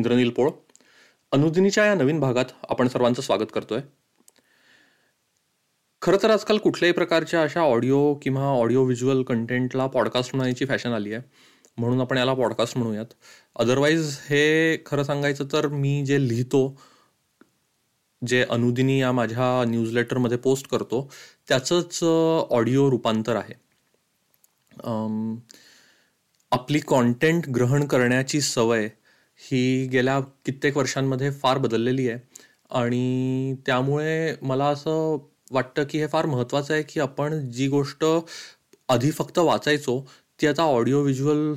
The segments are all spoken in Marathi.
इंद्रनील पोळ. अनुदिनीच्या या नवीन भागात आपण सर्वांचं स्वागत करतोय. खरं तर आजकाल कुठल्याही प्रकारच्या अशा ऑडिओ किंवा ऑडिओ व्हिज्युअल कंटेंटला पॉडकास्ट म्हणायची फॅशन आली आहे. म्हणून आपण याला पॉडकास्ट म्हणूयात. अदरवाईज हे खरं सांगायचं तर मी जे लिहितो जे अनुदिनी या माझ्या न्यूजलेटरमध्ये पोस्ट करतो त्याचंच ऑडिओ रूपांतर आहे. आपली कॉन्टेंट ग्रहण करण्याची सवय ही गेल्या कित्येक वर्षांमध्ये फार बदललेली आहे. आणि त्यामुळे मला असं वाटतं की हे फार महत्त्वाचं आहे की आपण जी गोष्ट आधी फक्त वाचायचो ती आता ऑडिओ व्हिज्युअल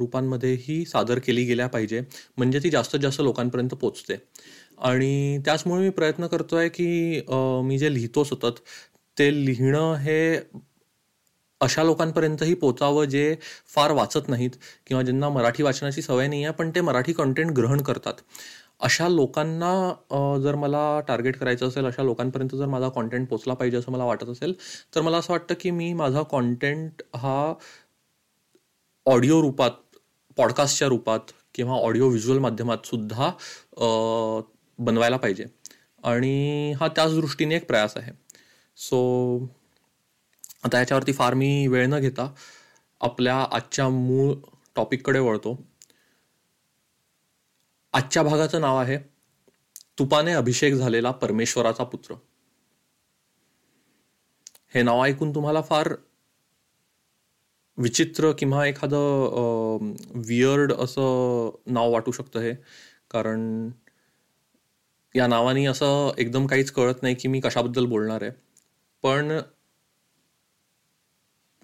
रूपांमध्येही सादर केली गेल्या पाहिजे. म्हणजे ती जास्तीत जास्त लोकांपर्यंत पोचते आणि त्याचमुळे मी प्रयत्न करतो आहे की मी जे लिहितो सतत ते लिहिणं हे अशा लोकांपर्यंतही पोचावं जे फार वाचत नाहीत किंवा ज्यांना मराठी वाचनाची सवय नाही आहे पण ते मराठी कंटेंट ग्रहण करतात. अशा लोकांना जर मला टार्गेट करायचं असेल अशा लोकांपर्यंत जर माझा कॉन्टेंट पोचला पाहिजे असं मला वाटत असेल तर मला असं वाटतं की मी माझा कॉन्टेंट हा ऑडिओ रूपात पॉडकास्टच्या रूपात किंवा ऑडिओ व्हिज्युअल माध्यमात सुद्धा बनवायला पाहिजे. आणि हा त्याच दृष्टीने एक प्रयास आहे. सो आता याच्यावरती फार मी वेळ न घेता आपल्या आजच्या मूळ टॉपिककडे वळतो. आजच्या भागाचं नाव आहे तुपाने अभिषेक झालेला परमेश्वराचा पुत्र. हे नाव ऐकून तुम्हाला फार विचित्र किंवा एखादं वियर्ड असं नाव वाटू शकतं हे. कारण या नावाने असं एकदम काहीच कळत नाही की मी कशाबद्दल बोलणार आहे. पण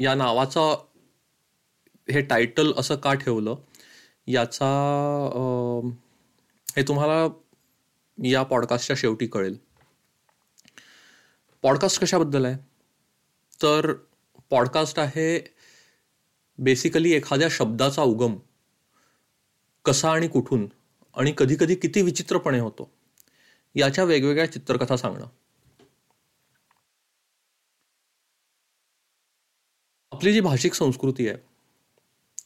या नावाचा हे टायटल असं का ठेवलं? याचा हे तुम्हाला या पॉडकास्टच्या शेवटी कळेल. पॉडकास्ट कशाबद्दल आहे? तर पॉडकास्ट आहे बेसिकली एखाद्या शब्दाचा उगम. कसा आणि कुठून? आणि कधीकधी किती विचित्रपणे होतो? याच्या वेगवेगळ्या चित्रकथा सांगणं. आपली जी भाषिक संस्कृती आहे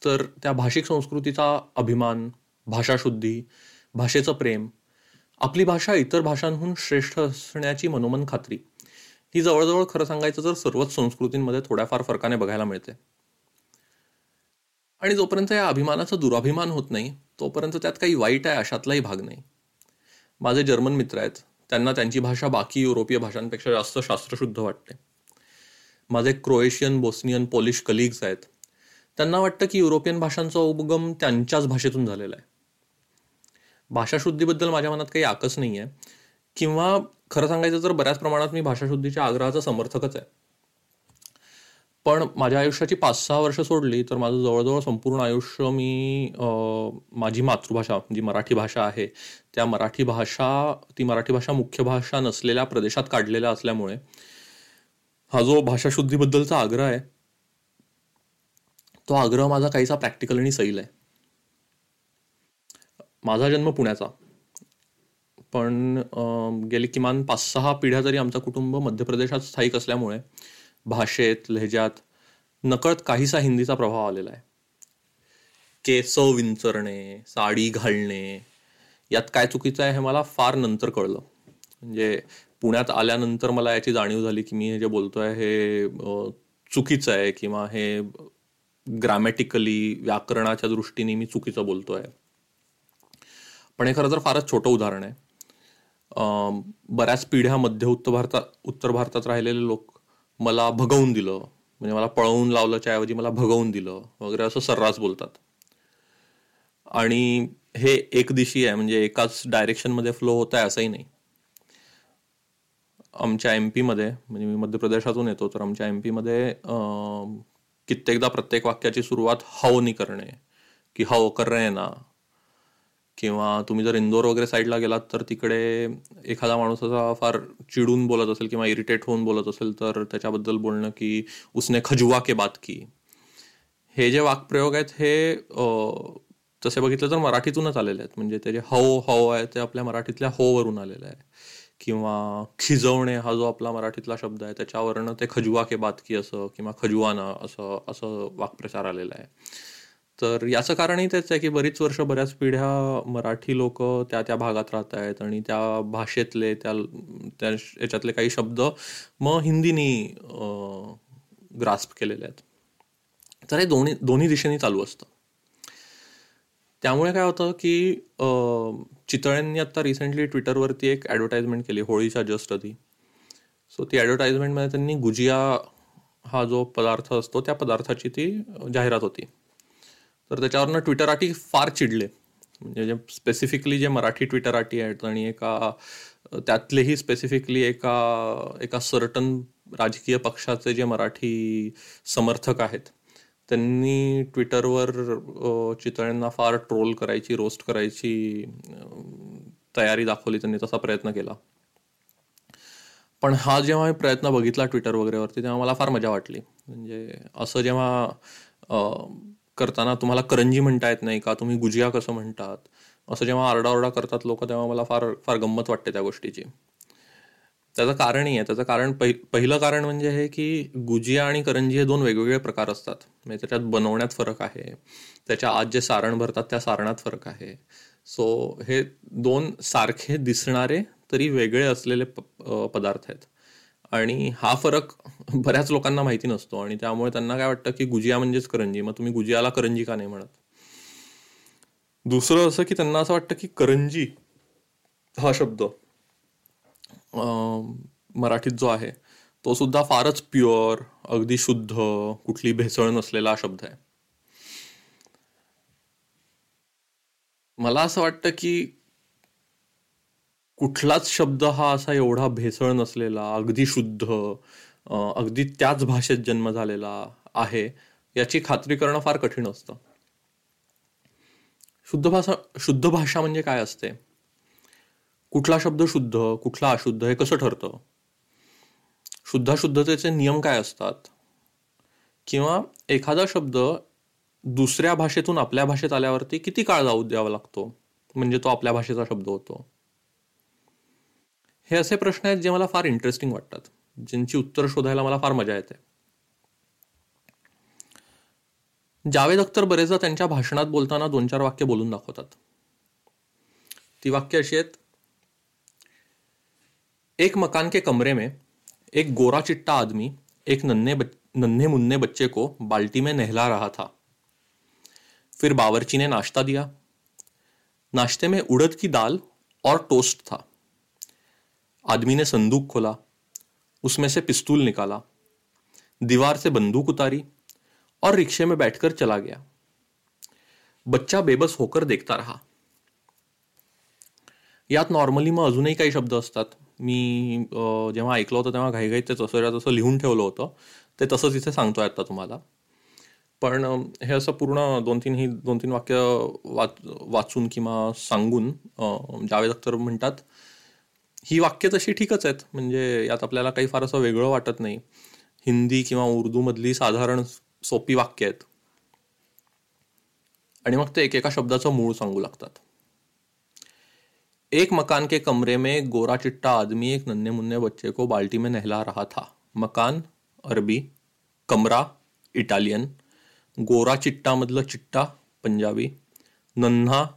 तर त्या भाषिक संस्कृतीचा अभिमान भाषाशुद्धी भाषेचं प्रेम आपली भाषा इतर भाषांहून श्रेष्ठ असण्याची मनोमन खात्री ही जवळजवळ खरं सांगायचं तर सर्वच संस्कृतींमध्ये थोड्याफार फरकाने बघायला मिळते. आणि जोपर्यंत या अभिमानाचा दुराभिमान होत नाही तोपर्यंत त्यात काही वाईट आहे अशातलाही भाग नाही. माझे जर्मन मित्र आहेत त्यांना त्यांची भाषा बाकी युरोपीय भाषांपेक्षा जास्त शास्त्रशुद्ध वाटते. माझे क्रोएशियन बोस्नियन पोलिश कलिग्स आहेत. त्यांना वाटतं की युरोपियन भाषांचा उगम त्यांच्याच भाषेतून झालेला आहे. भाषाशुद्धीबद्दल माझ्या मनात काही आकस नाही आहे किंवा खरं सांगायचं तर बऱ्याच प्रमाणात मी भाषाशुद्धीच्या आग्रहाचा समर्थकच आहे. पण माझ्या आयुष्याची पाच सहा वर्ष सोडली तर माझं जवळजवळ संपूर्ण आयुष्य मी माझी मातृभाषा जी मराठी भाषा आहे त्या मराठी भाषा ती मराठी भाषा मुख्य भाषा नसलेल्या प्रदेशात काढलेल्या असल्यामुळे हा जो भाषाशुद्धीबद्दलचा आग्रह आहे तो आग्रह माझा काहीसा प्रॅक्टिकल आणि सैल आहे. माझा जन्म पुण्याचा. पण गेली किमान पाच सहा पिढ्या तरी आमचं कुटुंब मध्य प्रदेशात स्थायिक असल्यामुळे भाषेत लहेजात नकळत काहीसा हिंदीचा प्रभाव आलेला आहे. केस विंचरणे साडी घालणे यात काय चुकीचं आहे हे मला फार नंतर कळलं. म्हणजे पुण्यात आल्यानंतर मला याची जाणीव झाली की मी हे जे बोलतोय हे चुकीचं आहे किंवा हे ग्रामॅटिकली व्याकरणाच्या दृष्टीने मी चुकीचं बोलतोय. पण हे खरं तर फारच छोटं उदाहरण आहे. बऱ्याच पिढ्या मध्य उत्तर भारतात उत्तर भारतात राहिलेले लोक मला भगवून दिलं. म्हणजे मला पळवून लावल्याच्या ऐवजी मला भगवून दिलं. वगैरे असं सर्रास बोलतात. आणि हे एक दिशी आहे. म्हणजे एकाच डायरेक्शनमध्ये फ्लो होत आहे असंही नाही. आमच्या एममध्ये म्हणजे मी मध्य प्रदेशातून येतो तर आमच्या एममध्ये कित्येकदा प्रत्येक वाक्याची सुरुवात हवनी करणे की हव कर रे ना. किंवा तुम्ही जर इंदोर वगैरे साईडला गेलात तर तिकडे एखादा माणूस असा फार चिडून बोलत असेल किंवा इरिटेट होऊन बोलत असेल तर त्याच्याबद्दल बोलणं की उसने खजुवा के बात की. हे जे वाक्प्रयोग आहेत हे तसे बघितलं तर मराठीतूनच आलेले आहेत. म्हणजे ते जे हव हव आहे ते आपल्या मराठीतल्या हो वरून आलेलं आहे. किंवा खिजवणे हा जो आपला मराठीतला शब्द आहे त्याच्यावरनं ते खजुवा के बातकी असं किंवा खजुवाना असं असं वाक्प्रचार आलेला आहे. तर याचं कारणही तेच आहे की बरीच वर्ष बऱ्याच पिढ्या मराठी लोक त्या त्या भागात राहत आहेत आणि त्या भाषेतले त्या त्या याच्यातले काही शब्द मग हिंदीनी ग्रास्प केलेले आहेत. तर हे दोन्ही दोन्ही दिशेने चालू असतं. त्यामुळे काय होतं की चितळ्यांनी आता रिसेंटली ट्विटरवरती एक ॲडव्हर्टाइजमेंट केली होळीच्या जस्ट आधी. सो ती ॲडव्हर्टाइजमेंटमध्ये त्यांनी गुजिया हा जो पदार्थ असतो त्या पदार्थाची ती जाहिरात होती. तर त्याच्यावरनं ट्विटर आटी फार चिडले. म्हणजे जे स्पेसिफिकली जे मराठी ट्विटर आटी आहेत आणि एका त्यातलेही स्पेसिफिकली एका एका सर्टन राजकीय पक्षाचे जे मराठी समर्थक आहेत त्यांनी ट्विटरवर चितळ्यांना फार ट्रोल करायची रोस्ट करायची तयारी दाखवली त्यांनी तसा प्रयत्न केला. पण हा जेव्हा मी प्रयत्न बघितला ट्विटर वगैरेवरती तेव्हा मला फार मजा वाटली. म्हणजे असं जेव्हा करताना तुम्हाला करंजी म्हणता येत नाही का? तुम्ही गुजिया कसं म्हणतात? असं जेव्हा आरडाओरडा करतात लोक तेव्हा मला फार फार गंमत वाटते त्या गोष्टीची. त्याचं कारणही आहे. त्याचं कारण पहिलं कारण म्हणजे हे की गुजिया आणि करंजी हे दोन वेगवेगळे प्रकार असतात. म्हणजे त्याच्यात बनवण्यात फरक आहे. त्याच्या आत जे सारण भरतात त्या सारणात फरक आहे. सो हे दोन सारखे दिसणारे तरी वेगळे असलेले पदार्थ आहेत. आणि हा फरक बऱ्याच लोकांना माहिती नसतो. आणि त्यामुळे त्यांना काय वाटतं की गुजिया म्हणजेच करंजी. मग तुम्ही गुजियाला करंजी का नाही म्हणत? दुसरं असं की त्यांना असं वाटतं की करंजी हा शब्द मराठीत जो आहे तो सुद्धा फारच प्युअर अगदी शुद्ध कुठली भेसळ नसलेला शब्द आहे. मला असं वाटतं की कुठलाच शब्द हा असा एवढा भेसळ नसलेला अगदी शुद्ध अगदी त्याच भाषेत जन्म झालेला आहे याची खात्री करणं फार कठीण असतं. शुद्ध भाषा शुद्ध भाषा म्हणजे काय असते? कुठला शब्द शुद्ध कुठला अशुद्ध हे कसं ठरतं? शुद्धाशुद्धतेचे नियम काय असतात? किंवा एखादा शब्द दुसऱ्या भाषेतून आपल्या भाषेत आल्यावरती किती काळ जाऊ द्यावा लागतो? म्हणजे तो आपल्या भाषेचा शब्द होतो. हे असे प्रश्न आहेत जे मला फार इंटरेस्टिंग वाटतात. ज्यांची उत्तर शोधायला मला फार मजा येते. जावेद अख्तर बरेचदा त्यांच्या भाषणात बोलताना दोन चार वाक्य बोलून दाखवतात. ती वाक्य अशी आहेत एक मकान के कमरे में एक गोरा चिट्टा आदमी एक नन्हे नन्हे मुन्ने बच्चे को बाल्टी में नहला रहा था। फिर बावर्ची ने नाश्ता दिया। नाश्ते में उड़द की दाल और टोस्ट था। आदमी ने संदूक खोला, उसमें से पिस्तूल निकाला, दीवार से बंदूक उतारी और रिक्शे में बैठकर चला गया। बच्चा बेबस होकर देखता रहा। यात नॉर्मली मग अजूनही काही शब्द असतात। मी जेव्हा ऐकलं होतं तेव्हा घाईघाईत ते तसं तसं लिहून ठेवलं होतं ते तसंच इथे सांगतो आता तुम्हाला. पण हे असं पूर्ण दोन तीन ही दोन तीन वाक्य वाच वाचून किंवा सांगून जावेद अख्तर म्हणतात ही वाक्य तशी ठीकच आहेत. म्हणजे यात आपल्याला काही फार असं वेगळं वाटत नाही. हिंदी किंवा उर्दूमधली साधारण सोपी वाक्य आहेत. आणि मग ते एकेका शब्दाचं मूळ सांगू लागतात. एक मकान के कमरे में गोरा चिट्टा आदमी, एक नन्हे मुन्ने बच्चे को बाल्टी में नहला रहा था। मकान, अरबी, कमरा, इटालियन। गोरा चिट्टा मधलं चिट्टा, पंजाबी। नन्हा,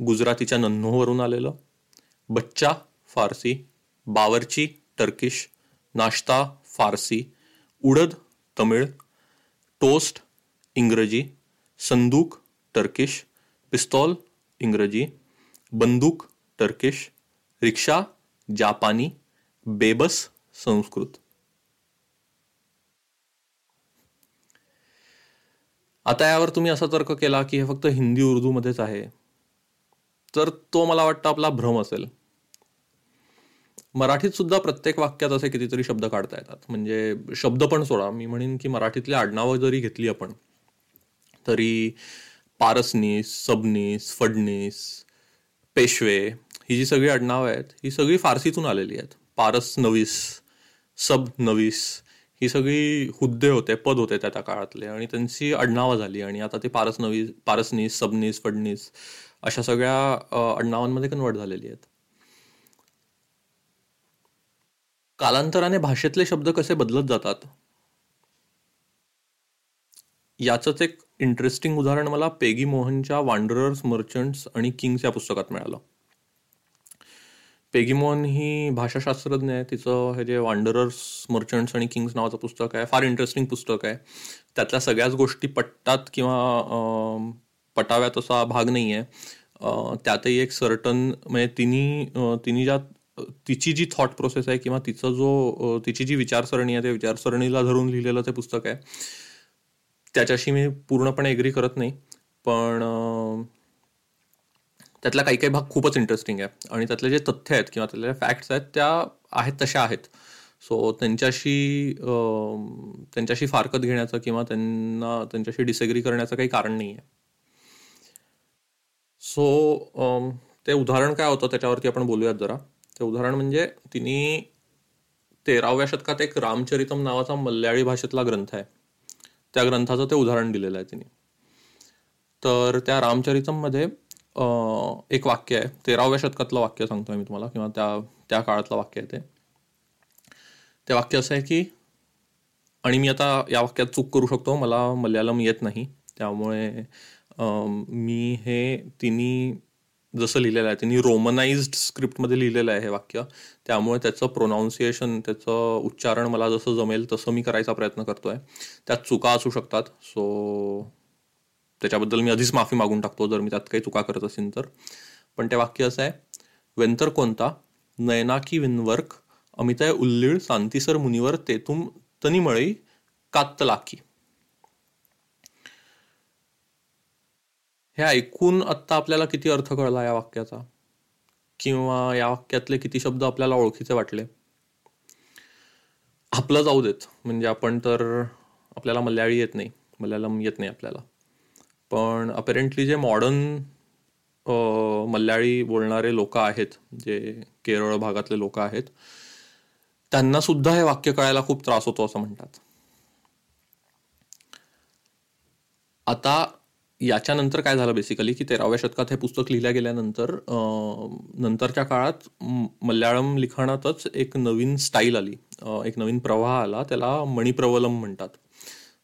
गुजरातीच्या नन्होवरून आलेलं। बच्चा, फारसी। बावरची, टर्किश। नाश्ता, फारसी। उडद, तमिळ। टोस्ट, इंग्रजी। संदूक, टर्किश। पिस्तॉल, इंग्रजी। बंदूक टर्किश रिक्षा जापानी बेबस संस्कृत. आता यावर तुम्ही असा तर्क केला की हे फक्त हिंदी उर्दू मध्येच आहे. तर तो मला वाटतं आपला भ्रम असेल. मराठीत सुद्धा प्रत्येक वाक्यात असे कितीतरी शब्द काढता येतात. म्हणजे शब्द पण सोडा. मी म्हणेन की मराठीतली आडनावं जरी घेतली आपण तरी पारसनीस सबनीस फडणीस पेशवे ही जी सगळी आडनावं आहेत ही सगळी फारसीतून आलेली आहेत. पारस नवीस सब नवीस ही सगळी हुद्दे होते पद होते त्या त्या काळातले. आणि त्यांची आडनावं झाली. आणि आता ते पारस नवीस पारसनीस सबनीस फडणीस अशा सगळ्या आडनावांमध्ये कन्वर्ट झालेली आहेत. कालांतराने भाषेतले शब्द कसे बदलत जातात? याच एक इंटरेस्टिंग उदाहरण मला पेगी मोहनच्या वांडरर्स मर्चंट्स आणि किंग्स या पुस्तकात मिळालं. पेगी मोहन ही भाषाशास्त्रज्ञ आहे. तिचं हे जे वांडरर्स मर्चंट्स आणि किंग्स नावाचं पुस्तक आहे फार इंटरेस्टिंग पुस्तक आहे. त्यातल्या सगळ्याच गोष्टी पटतात किंवा पटाव्यात असा भाग नाही आहे त्यातही एक सर्टन म्हणजे तिनी तिने ज्या तिची जी थॉट प्रोसेस आहे किंवा तिचं जो तिची जी विचारसरणी आहे त्या विचारसरणीला धरून लिहिलेलं ते पुस्तक आहे. त्याच्याशी मी पूर्णपणे एग्री करत नाही. पण त्यातला काही काही भाग खूपच इंटरेस्टिंग आहे. आणि त्यातले जे तथ्य आहेत किंवा त्यातले फॅक्ट्स आहेत त्या आहेत तशा आहेत. सो त्यांच्याशी त्यांच्याशी फारकत घेण्याचं किंवा त्यांना त्यांच्याशी डिसएग्री करण्याचं काही कारण नाही आहे सो ते उदाहरण काय होतं त्याच्यावरती आपण बोलूयात जरा. ते उदाहरण म्हणजे तिने तेराव्या शतकात एक रामचरितम नावाचा मल्याळी भाषेतला ग्रंथ आहे. त्या ग्रंथाचं ते उदाहरण दिलेलं आहे तिने. तर त्या रामचरितममध्ये एक वाक्य आहे. तेराव्या शतकातलं वाक्य सांगतोय मी तुम्हाला किंवा त्या त्या काळातलं वाक्य आहे ते. ते वाक्य असं आहे की आणि मी आता या वाक्यात चूक करू शकतो मला मल्याळम येत नाही. त्यामुळे मी हे तिन्ही जसं लिहिलेलं आहे त्यांनी रोमनाइज्ड स्क्रिप्टमध्ये लिहिलेलं आहे हे वाक्य. त्यामुळे त्याचं प्रोनाऊन्सिएशन त्याचं उच्चारण मला जसं जमेल तसं मी करायचा प्रयत्न करतोय. त्यात चुका असू शकतात सो त्याच्याबद्दल मी आधीच माफी मागून टाकतो जर मी त्यात काही चुका करत असेल तर. पण ते वाक्य असं आहे वेंतर कोणता? नयनाकी विनवर्क? अमिताय उल्लीळ सांतीसर मुनिवर तेतुम तनिमळी कात्तलाकी हे ऐकून आत्ता आपल्याला किती अर्थ कळला या वाक्याचा? किंवा या वाक्यातले किती शब्द आपल्याला ओळखीचे वाटले? आपलं जाऊ देत. म्हणजे आपण तर आपल्याला मल्याळी येत नाही. मल्याळम येत नाही आपल्याला. पण अपेरेंटली जे मॉडर्न मल्याळी बोलणारे लोक आहेत जे केरळ भागातले लोक आहेत त्यांना सुद्धा हे वाक्य कळायला खूप त्रास होतो असं म्हणतात. आता याच्यानंतर काय झालं बेसिकली की तेराव्या शतकात हे पुस्तक लिहिल्या गेल्यानंतर नंतरच्या काळात मल्याळम लिखाणातच एक नवीन स्टाईल आली. एक नवीन प्रवाह आला त्याला मणिप्रवलम म्हणतात.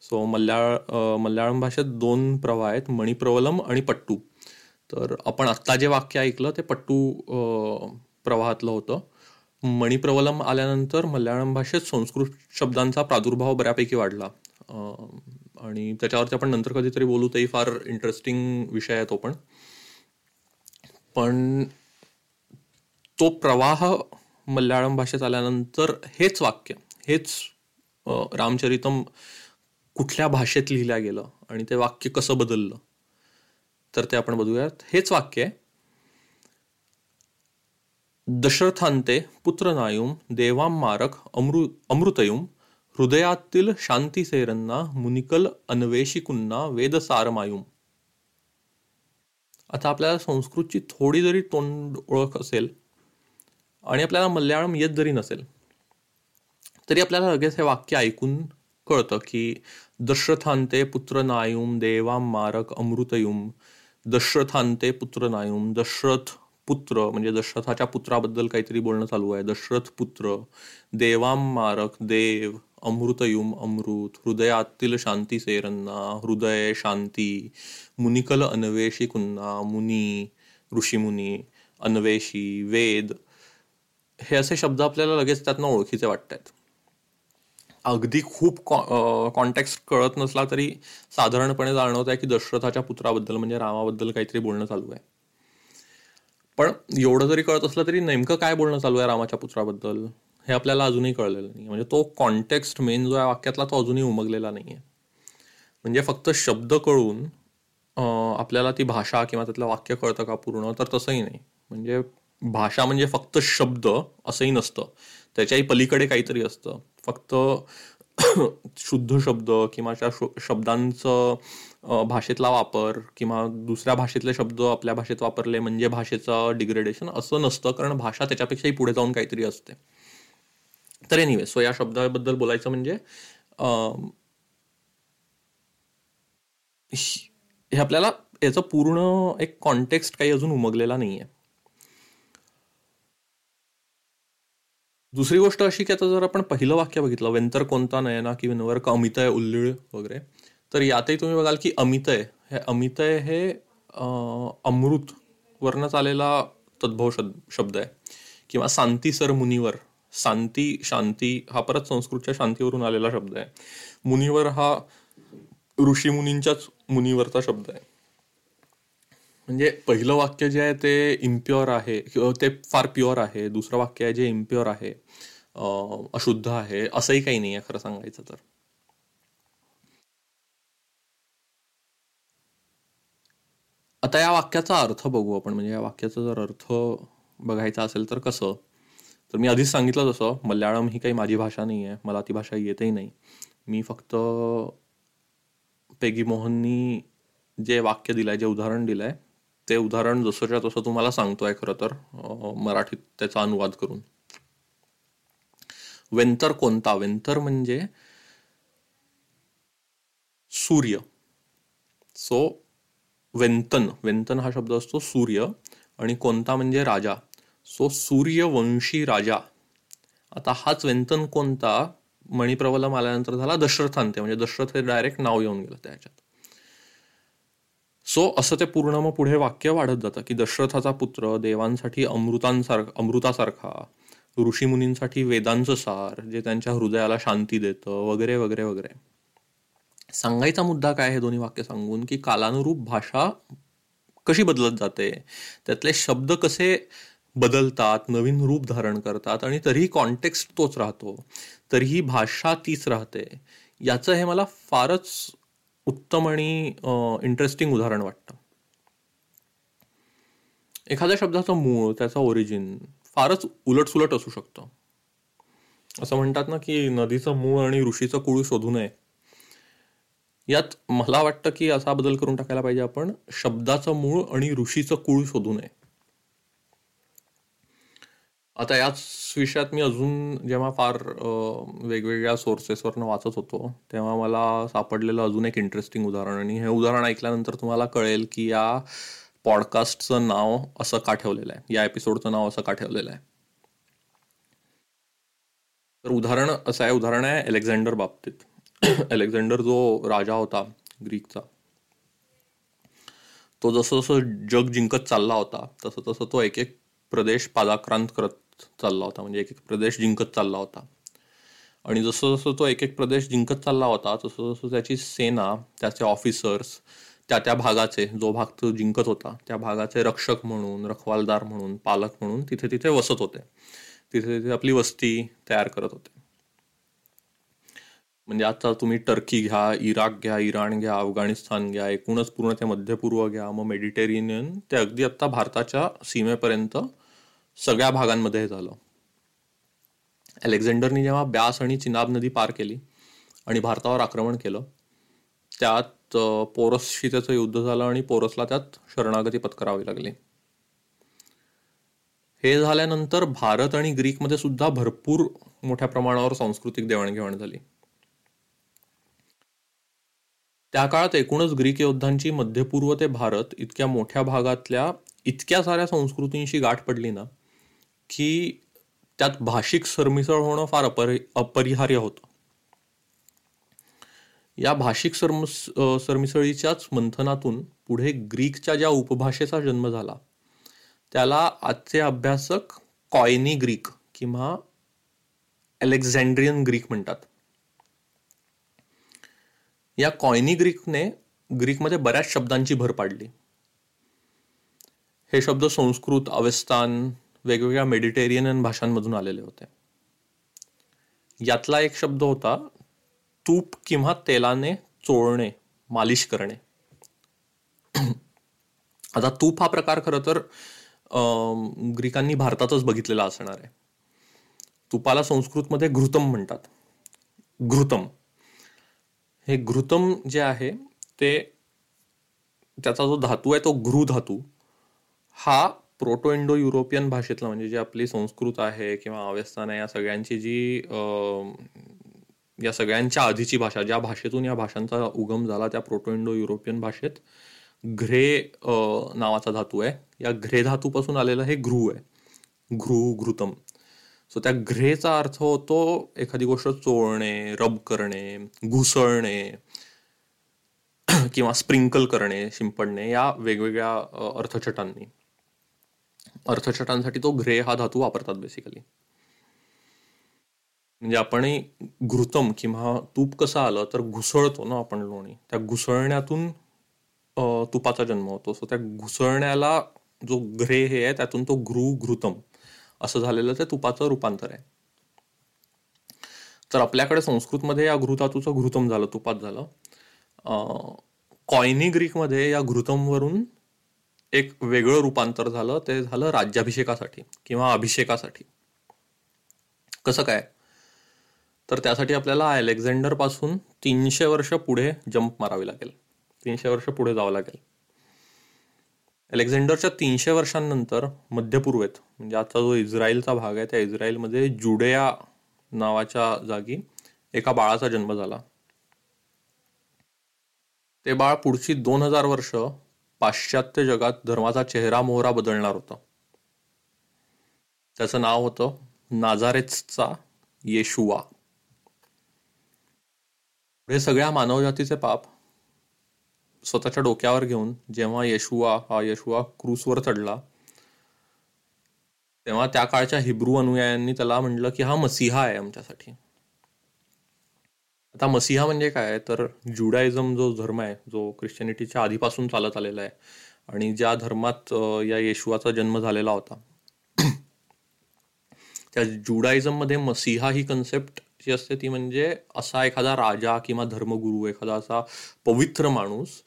सो मल्याळ मल्याळम भाषेत दोन प्रवाह आहेत मणिप्रवलम आणि पट्टू. तर आपण आत्ता जे वाक्य ऐकलं ते पट्टू प्रवाहातलं होतं. मणिप्रवलम आल्यानंतर मल्याळम भाषेत संस्कृत शब्दांचा प्रादुर्भाव बऱ्यापैकी वाढला. आणि त्याच्यावरती आपण नंतर कधीतरी बोलू तेही फार इंटरेस्टिंग विषय आहे तो पण. पण तो प्रवाह मल्याळम भाषेत आल्यानंतर हेच वाक्य हेच रामचरितम कुठल्या भाषेत लिहिल्या गेलं आणि ते वाक्य कसं बदललं तर ते आपण बघूयात. हेच वाक्य आहे. दशरथांते पुत्र नायुम देवाम मारक अमृ अमृतयुम हृदयातील शांतीसेरंना मुनिकल अन्वेषिकुंना वेदसारमायुम. आता आपल्याला संस्कृतची थोडी जरी तोंड ओळख असेल आणि आपल्याला मल्याळम येत जरी नसेल तरी आपल्याला लगेच हे वाक्य ऐकून कळतं की दशरथांते पुत्र नायुम देवाम मारक अमृतयुम. दशरथांते पुत्र नायुम दशरथ पुत्र म्हणजे दशरथाच्या पुत्राबद्दल काहीतरी बोलणं चालू आहे. दशरथ पुत्र देवाम मारक देव. अमृतयुम अमृत हृदयातील शांती सेरन्ना हृदय शांती मुनिकल अन्वेषी कुन्ना मुनी ऋषीमुनी अन्वेषी वेद. हे असे शब्द आपल्याला लगेच त्यातनं ओळखीचे वाटत आहेत अगदी खूप कॉन्टॅक्स कळत नसला तरी साधारणपणे जाणवत आहे की दशरथाच्या पुत्राबद्दल म्हणजे रामाबद्दल काहीतरी बोलणं चालू आहे. पण एवढं जरी कळत असलं तरी नेमकं काय बोलणं चालू आहे रामाच्या पुत्राबद्दल? हे आपल्याला अजूनही कळलेलं नाही म्हणजे तो कॉन्टेक्स्ट मेन जो आहे वाक्यातला तो अजूनही उमगलेला नाही आहे म्हणजे फक्त शब्द कळून आपल्याला ती भाषा किंवा त्यातलं वाक्य कळतं का पूर्ण तर तसंही नाही. म्हणजे भाषा म्हणजे फक्त शब्द असंही नसतं. त्याच्याही पलीकडे काहीतरी असतं. फक्त शुद्ध शब्द किंवा त्या शब्दांचं भाषेतला वापर किंवा दुसऱ्या भाषेतले शब्द आपल्या भाषेत वापरले म्हणजे भाषेचं डिग्रेडेशन असं नसतं. कारण भाषा त्याच्यापेक्षाही पुढे जाऊन काहीतरी असते. तर एनिवे सो या शब्दाबद्दल बोलायचं म्हणजे हे आपल्याला याचं पूर्ण एक कॉन्टेक्स्ट काही अजून उमगलेला नाहीये. दुसरी गोष्ट अशी की आता जर आपण पहिलं वाक्य बघितलं वेंतर कोणता नयना की विनवर का अमित उल्लीळ वगैरे तर यातही तुम्ही बघाल की अमितय हे अमितय हे अमृत वरनच आलेला तद्भव शब्द आहे. किंवा शांती सर मुनीवर शांती शांती हा परत संस्कृतच्या शांतीवरून आलेला शब्द आहे. मुनीवर हा ऋषी मुनींच्याच मुनीवरचा शब्द आहे. म्हणजे पहिलं वाक्य जे आहे ते इम्प्युअर आहे ते फार प्युअर आहे दुसरं वाक्य आहे जे इम्प्युअर आहे अशुद्ध आहे असंही काही नाही आहे खरं सांगायचं तर. आता या वाक्याचा अर्थ बघू आपण म्हणजे या वाक्याचा जर अर्थ बघायचा असेल तर कसं? तर मी आधीच सांगितलं तसं. मल्याळम ही काही माझी भाषा नाही आहे मला ती भाषा येतही नाही. मी फक्त पेगी मोहननी जे वाक्य दिलंय जे उदाहरण दिलंय ते उदाहरण जसंच्या तसं तुम्हाला सांगतोय खरं तर मराठीत त्याचा अनुवाद करून. वेंतर कोणता? वेंतर म्हणजे सूर्य. सो वेंतन. वेंतन हा शब्द असतो सूर्य. आणि कोणता म्हणजे राजा. सो सूर्यवंशी राजा. आता हाच वेंतन कोणता? मणिप्रवलम आल्यानंतर झाला दशरथांते. म्हणजे दशरथ हे डायरेक्ट नाव येऊन गेलं त्याच्यात. सो असं ते पूर्ण मग पुढे वाक्य वाढत जातं की दशरथाचा पुत्र देवांसाठी अमृतांसारखा अमृतासारखा ऋषीमुनींसाठी वेदांचं सार जे त्यांच्या हृदयाला शांती देतं वगैरे वगैरे वगैरे. सांगायचा मुद्दा काय हे दोन्ही वाक्य सांगून? की कालानुरूप भाषा कशी बदलत जाते? त्यातले शब्द कसे बदलतात नवीन रूप धारण करतात आणि तरीही कॉन्टेक्स्ट तोच राहतो. तरीही भाषा तीच राहते. याचं हे मला फारच उत्तम आणि इंटरेस्टिंग उदाहरण वाटतं. एखाद्या शब्दाचं मूळ त्याचा ओरिजिन फारच उलटसुलट असू शकतं. असं म्हणतात ना की नदीचं मूळ आणि ऋषीचं कुळ शोधू नये. यात मला वाटतं की असा बदल करून टाकायला पाहिजे आपण शब्दाचं मूळ आणि ऋषीचं कुळ शोधू नये. आता याच विषयात मी अजून जेव्हा फार वेगवेगळ्या सोर्सेसवरनं वाचत होतो तेव्हा मला सापडलेलं अजून एक इंटरेस्टिंग उदाहरण. आणि हे उदाहरण ऐकल्यानंतर तुम्हाला कळेल की या पॉडकास्टचं नाव असं का ठेवलेलं आहे? या एपिसोडचं नाव असं का ठेवलेलं आहे? तर उदाहरण असं आहे उदाहरण आहे अलेक्झांडर बाबतीत अलेक्झांडर जो राजा होता ग्रीकचा तो जसं जसं जग जिंकत चालला होता तसं तसं तो एक एक प्रदेश पादाक्रांत करत चालला होता. म्हणजे एक एक प्रदेश जिंकत चालला होता. आणि जसं जसं तो एक एक प्रदेश जिंकत चालला होता तसं जसं त्याची सेना त्याचे ऑफिसर्स त्या त्या भागाचे जो भाग तो जिंकत होता त्या भागाचे रक्षक म्हणून रखवालदार म्हणून पालक म्हणून तिथे तिथे वसत होते. तिथे तिथे आपली वस्ती तयार करत होते. म्हणजे आता तुम्ही टर्की घ्या इराक घ्या इराण घ्या अफगाणिस्तान घ्या एकूणच पूर्ण ते मध्यपूर्व घ्या मग मेडिटेरियन ते अगदी आता भारताच्या सीमेपर्यंत सगळ्या भागांमध्ये हे झालं. अलेक्झांडरनी जेव्हा ब्यास आणि चिनाब नदी पार केली आणि भारतावर आक्रमण केलं त्यात पोरसशी त्याचं युद्ध झालं आणि पोरसला त्यात शरणागती पत्करावी लागली. हे झाल्यानंतर भारत आणि ग्रीकमध्ये सुद्धा भरपूर मोठ्या प्रमाणावर सांस्कृतिक देवाणघेवाण झाली. त्या काळात एकूणच ग्रीक योद्धांची मध्यपूर्व ते भारत इतक्या मोठ्या भागातल्या इतक्या साऱ्या संस्कृतींशी गाठ पडली ना की त्यात भाषिक सरमिसळ होणं फार अपरि अपरिहार्य होतं. या भाषिक सरम सरमिसळीच्याच मंथनातून पुढे ग्रीकच्या ज्या उपभाषेचा जन्म झाला त्याला आजचे अभ्यासक कॉयनी ग्रीक किंवा अलेक्झांड्रियन ग्रीक म्हणतात. या कॉयनी ग्रीकने ग्रीकमध्ये बऱ्याच शब्दांची भर पाडली. हे शब्द संस्कृत अवेस्तान वेगवेगळ्या मेडिटेरियन भाषांमधून आलेले होते. यातला एक शब्द होता तूप किंवा तेलाने चोळणे मालिश करणे. आता तूप हा प्रकार खरं तर ग्रीकांनी भारतातच बघितलेला असणार आहे. तुपाला संस्कृतमध्ये घृतम म्हणतात. घृतम. हे घृतम जे आहे ते त्याचा जो धातू आहे तो घृ धातू हा प्रोटो इंडो युरोपियन भाषेतलं म्हणजे जी आपली संस्कृत आहे किंवा अव्यस्थान आहे या सगळ्यांची जी या सगळ्यांच्या आधीची भाषा ज्या भाषेतून या भाषांचा उगम झाला त्या प्रोटो इंडो युरोपियन भाषेत घ्रे नावाचा धातू आहे. या घ्रे धातूपासून आलेलं हे घृ आहे. घृ घृतम सो त्या घ्रेचा अर्थ होतो एखादी गोष्ट चोळणे रब करणे घुसळणे किंवा स्प्रिंकल करणे शिंपडणे या वेगवेगळ्या अर्थछटांनी. अर्थछटांसाठी तो घ्रे हा धातू वापरतात बेसिकली म्हणजे आपण घृतम किंवा तूप कसं आलं तर घुसळतो ना आपण लोणी. त्या घुसळण्यातून तुपाचा जन्म होतो. सो त्या घुसळण्याला जो घ्रे हे आहे त्यातून तो घृ घृतम. असं झालेलं ते तुपाचं रूपांतर आहे. तर आपल्याकडे संस्कृतमध्ये या घृतातूचं घृतम झालं तुपात झालं. कॉयनी ग्रीकमध्ये या घृतमवरून एक वेगळं रूपांतर झालं ते झालं राज्याभिषेकासाठी किंवा अभिषेकासाठी. कसं काय? तर त्यासाठी आपल्याला अलेक्झांडरपासून तीनशे वर्ष पुढे जंप मारावी लागेल. तीनशे वर्ष पुढे जावं लागेल. अलेक्झांडरच्या तीनशे वर्षांनंतर मध्यपूर्वेत म्हणजे आजचा जो इस्रायलचा भाग आहे त्या इस्रायलमध्ये जुडेया नावाच्या जागी एका बाळाचा जन्म झाला. ते बाळ पुढची दोन हजार वर्ष पाश्चात्य जगात धर्माचा चेहरा मोहरा बदलणार होता. त्याचं नाव होतं नाझारेचा येशुवा. हे सगळ्या मानवजातीचे पाप स्वतःच्या डोक्यावर घेऊन जेव्हा येशुआ हा येशुआ क्रूसवर चढला तेव्हा त्या काळच्या हिब्रू अनुयायांनी त्याला म्हटलं की हा मसिहा आहे आमच्यासाठी. आता मसिहा म्हणजे काय? तर जुडायझम जो धर्म आहे जो ख्रिश्चनिटीच्या आधीपासून चालत आलेला आहे आणि ज्या धर्मात या येशुआचा जन्म झालेला होता. त्या जुडायझममध्ये मसिहा ही कन्सेप्ट जी असते ती म्हणजे असा एखादा राजा किंवा धर्मगुरू एखादा असा पवित्र माणूस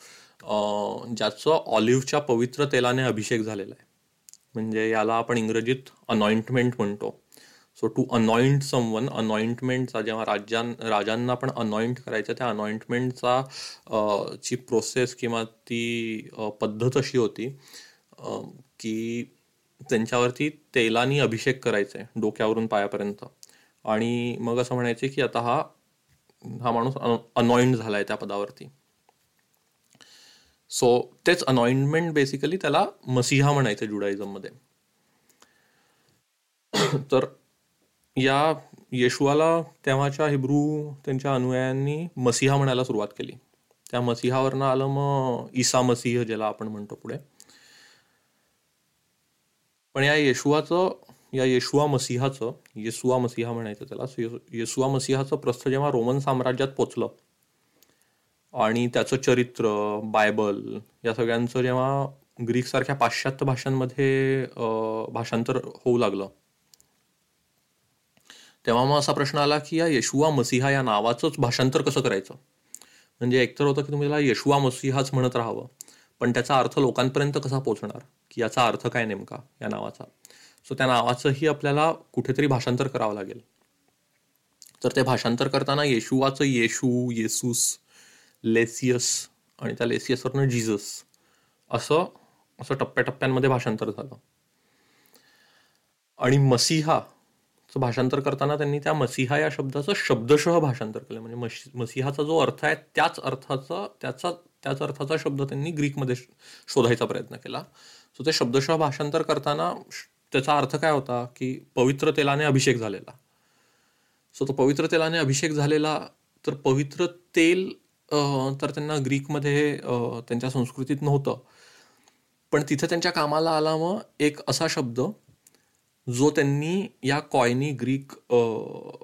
ज्याचं ऑलिव्हच्या पवित्र तेलाने अभिषेक झालेला आहे. म्हणजे याला आपण इंग्रजीत अनॉइंटमेंट म्हणतो. सो टू अनॉइंट समवन अनॉइंटमेंटचा जेव्हा राज्यां राजांना पण अनॉइंट करायचं त्या अनॉइंटमेंटचा ची प्रोसेस किंवा ती पद्धत अशी होती की त्यांच्यावरती तेलानी अभिषेक करायचे डोक्यावरून पायापर्यंत. आणि मग असं म्हणायचे की आता हा हा माणूस अनॉइंट झालाय त्या पदावरती. सो तेच अनॉइंटमेंट बेसिकली त्याला मसिहा म्हणायचं जुडाइझममध्ये. तर या येशुआला तेव्हाच्या हिब्रू त्यांच्या अनुयायांनी मसिहा म्हणायला सुरुवात केली. त्या मसिहावरनं आलं मग ईसा मसीह ज्याला आपण म्हणतो पुढे. पण या येशुआचं या येशुआ मसिहाचं येसुआ मसिहा म्हणायचं त्याला येसुआ मसिहाचं प्रस्थ जेव्हा रोमन साम्राज्यात पोचलं आणि त्याचं चरित्र बायबल या सगळ्यांचं जेव्हा ग्रीक सारख्या पाश्चात्य भाषांमध्ये भाषांतर होऊ लागलं तेव्हा मग असा प्रश्न आला की या येशुआ मसिहा या नावाचंच भाषांतर कसं करायचं? म्हणजे एकतर होतं की तुम्ही त्याला येशुआ मसिहाच म्हणत राहावं. पण त्याचा अर्थ लोकांपर्यंत कसा पोचणार की याचा अर्थ काय नेमका या नावाचा? सो त्या नावाचंही आपल्याला कुठेतरी भाषांतर करावं लागेल. तर ते भाषांतर करताना येशुआचं येशू येसूस लेसियस आणि त्या लेसियसवरनं जिजस असं असं टप्प्याटप्प्यांमध्ये भाषांतर झालं. आणि मसिहा भाषांतर करताना त्यांनी त्या मसिहा या शब्दाचं शब्दशः भाषांतर केलं. म्हणजे मसिहाचा जो अर्थ आहे त्याच अर्थाचा त्याचा त्याच अर्थाचा शब्द त्यांनी ग्रीकमध्ये शोधायचा प्रयत्न केला. सो ते शब्दशः भाषांतर करताना त्याचा अर्थ काय होता की पवित्र तेलाने अभिषेक झालेला. सो तो पवित्र तेलाने अभिषेक झालेला तर पवित्र तेल तर त्यांना ग्रीकमध्ये त्यांच्या संस्कृतीत नव्हतं. पण तिथे त्यांच्या कामाला आला मग एक असा शब्द जो त्यांनी या कॉयनी ग्रीक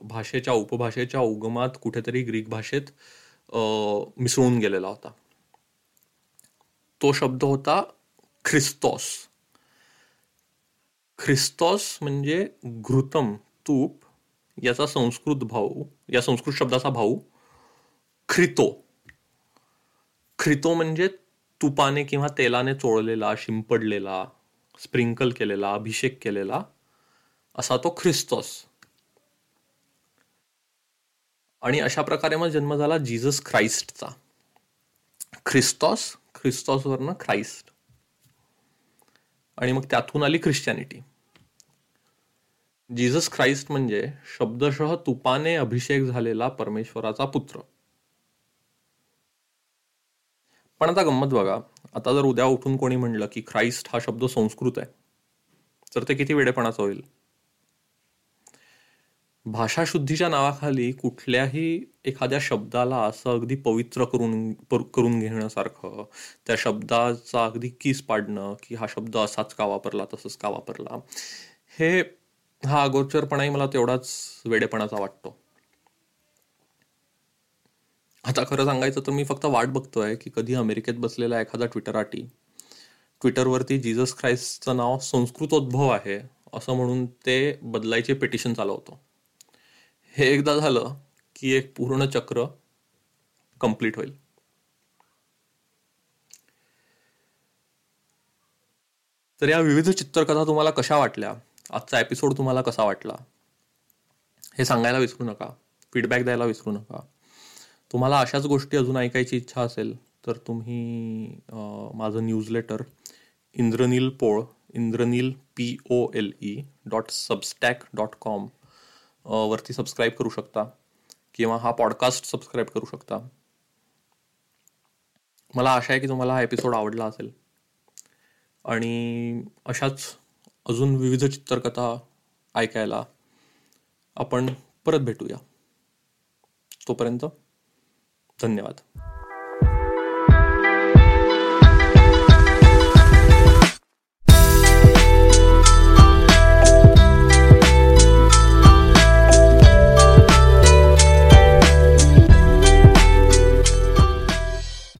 भाषेच्या उपभाषेच्या उगमात कुठेतरी ग्रीक भाषेत मिसळून गेलेला होता. तो शब्द होता ख्रिस्तॉस. ख्रिस्तॉस म्हणजे घृतम तूप याचा संस्कृत भाऊ या संस्कृत शब्दाचा भाऊ ख्रितो. ख्रितो म्हणजे तुपाने किंवा तेलाने चोळलेला शिंपडलेला स्प्रिंकल केलेला अभिषेक केलेला असा तो ख्रिस्तोस. आणि अशा प्रकारे मग जन्म झाला जीजस ख्राइस्टचा ख्रिस्तॉस ख्रिस्तॉसवरनं ख्राइस्ट आणि मग त्यातून आली ख्रिश्चॅनिटी. जीजस ख्राइस्ट म्हणजे शब्दशः तुपाने अभिषेक झालेला परमेश्वराचा पुत्र. पण आता गंमत बघा. आता जर उद्या उठून कोणी म्हणलं की ख्राइस्ट हा शब्द संस्कृत आहे तर ते किती वेडेपणाचं होईल? भाषाशुद्धीच्या नावाखाली कुठल्याही एखाद्या शब्दाला असं अगदी पवित्र करून करून घेण्यासारखं त्या शब्दाचा अगदी किस पाडणं की हा शब्द असाच का वापरला तसंच का वापरला हे हा अगोचरपणाही मला तेवढाच वेडेपणाचा वाटतो. आता खरं सांगायचं तर मी फक्त वाट बघतोय की कधी अमेरिकेत बसलेला एखादा ट्विटराटी ट्विटरवरती जीजस ख्राईस्टचं नाव संस्कृतोद्भव आहे असं म्हणून ते बदलायचे पिटिशन चालवतो. हे एकदा झालं की एक पूर्ण चक्र कंप्लीट होईल. तर या विविध चित्रकथा तुम्हाला कशा वाटल्या? आजचा एपिसोड तुम्हाला कसा वाटला? हे सांगायला विसरू नका. फीडबॅक द्यायला विसरू नका. तुम्हाला अशाच गोष्टी अजून ऐकायची इच्छा असेल तर तुम्ही माझं newsletter Indraneel Pol Indraneel P O L E dot Substack dot com वरती सबस्क्राईब करू शकता. किंवा हा पॉडकास्ट सबस्क्राईब करू शकता. मला आशा आहे की तुम्हाला हा एपिसोड आवडला असेल. आणि अशाच अजून विविध चित्रकथा ऐकायला आपण परत भेटूया. तोपर्यंत धन्यवाद.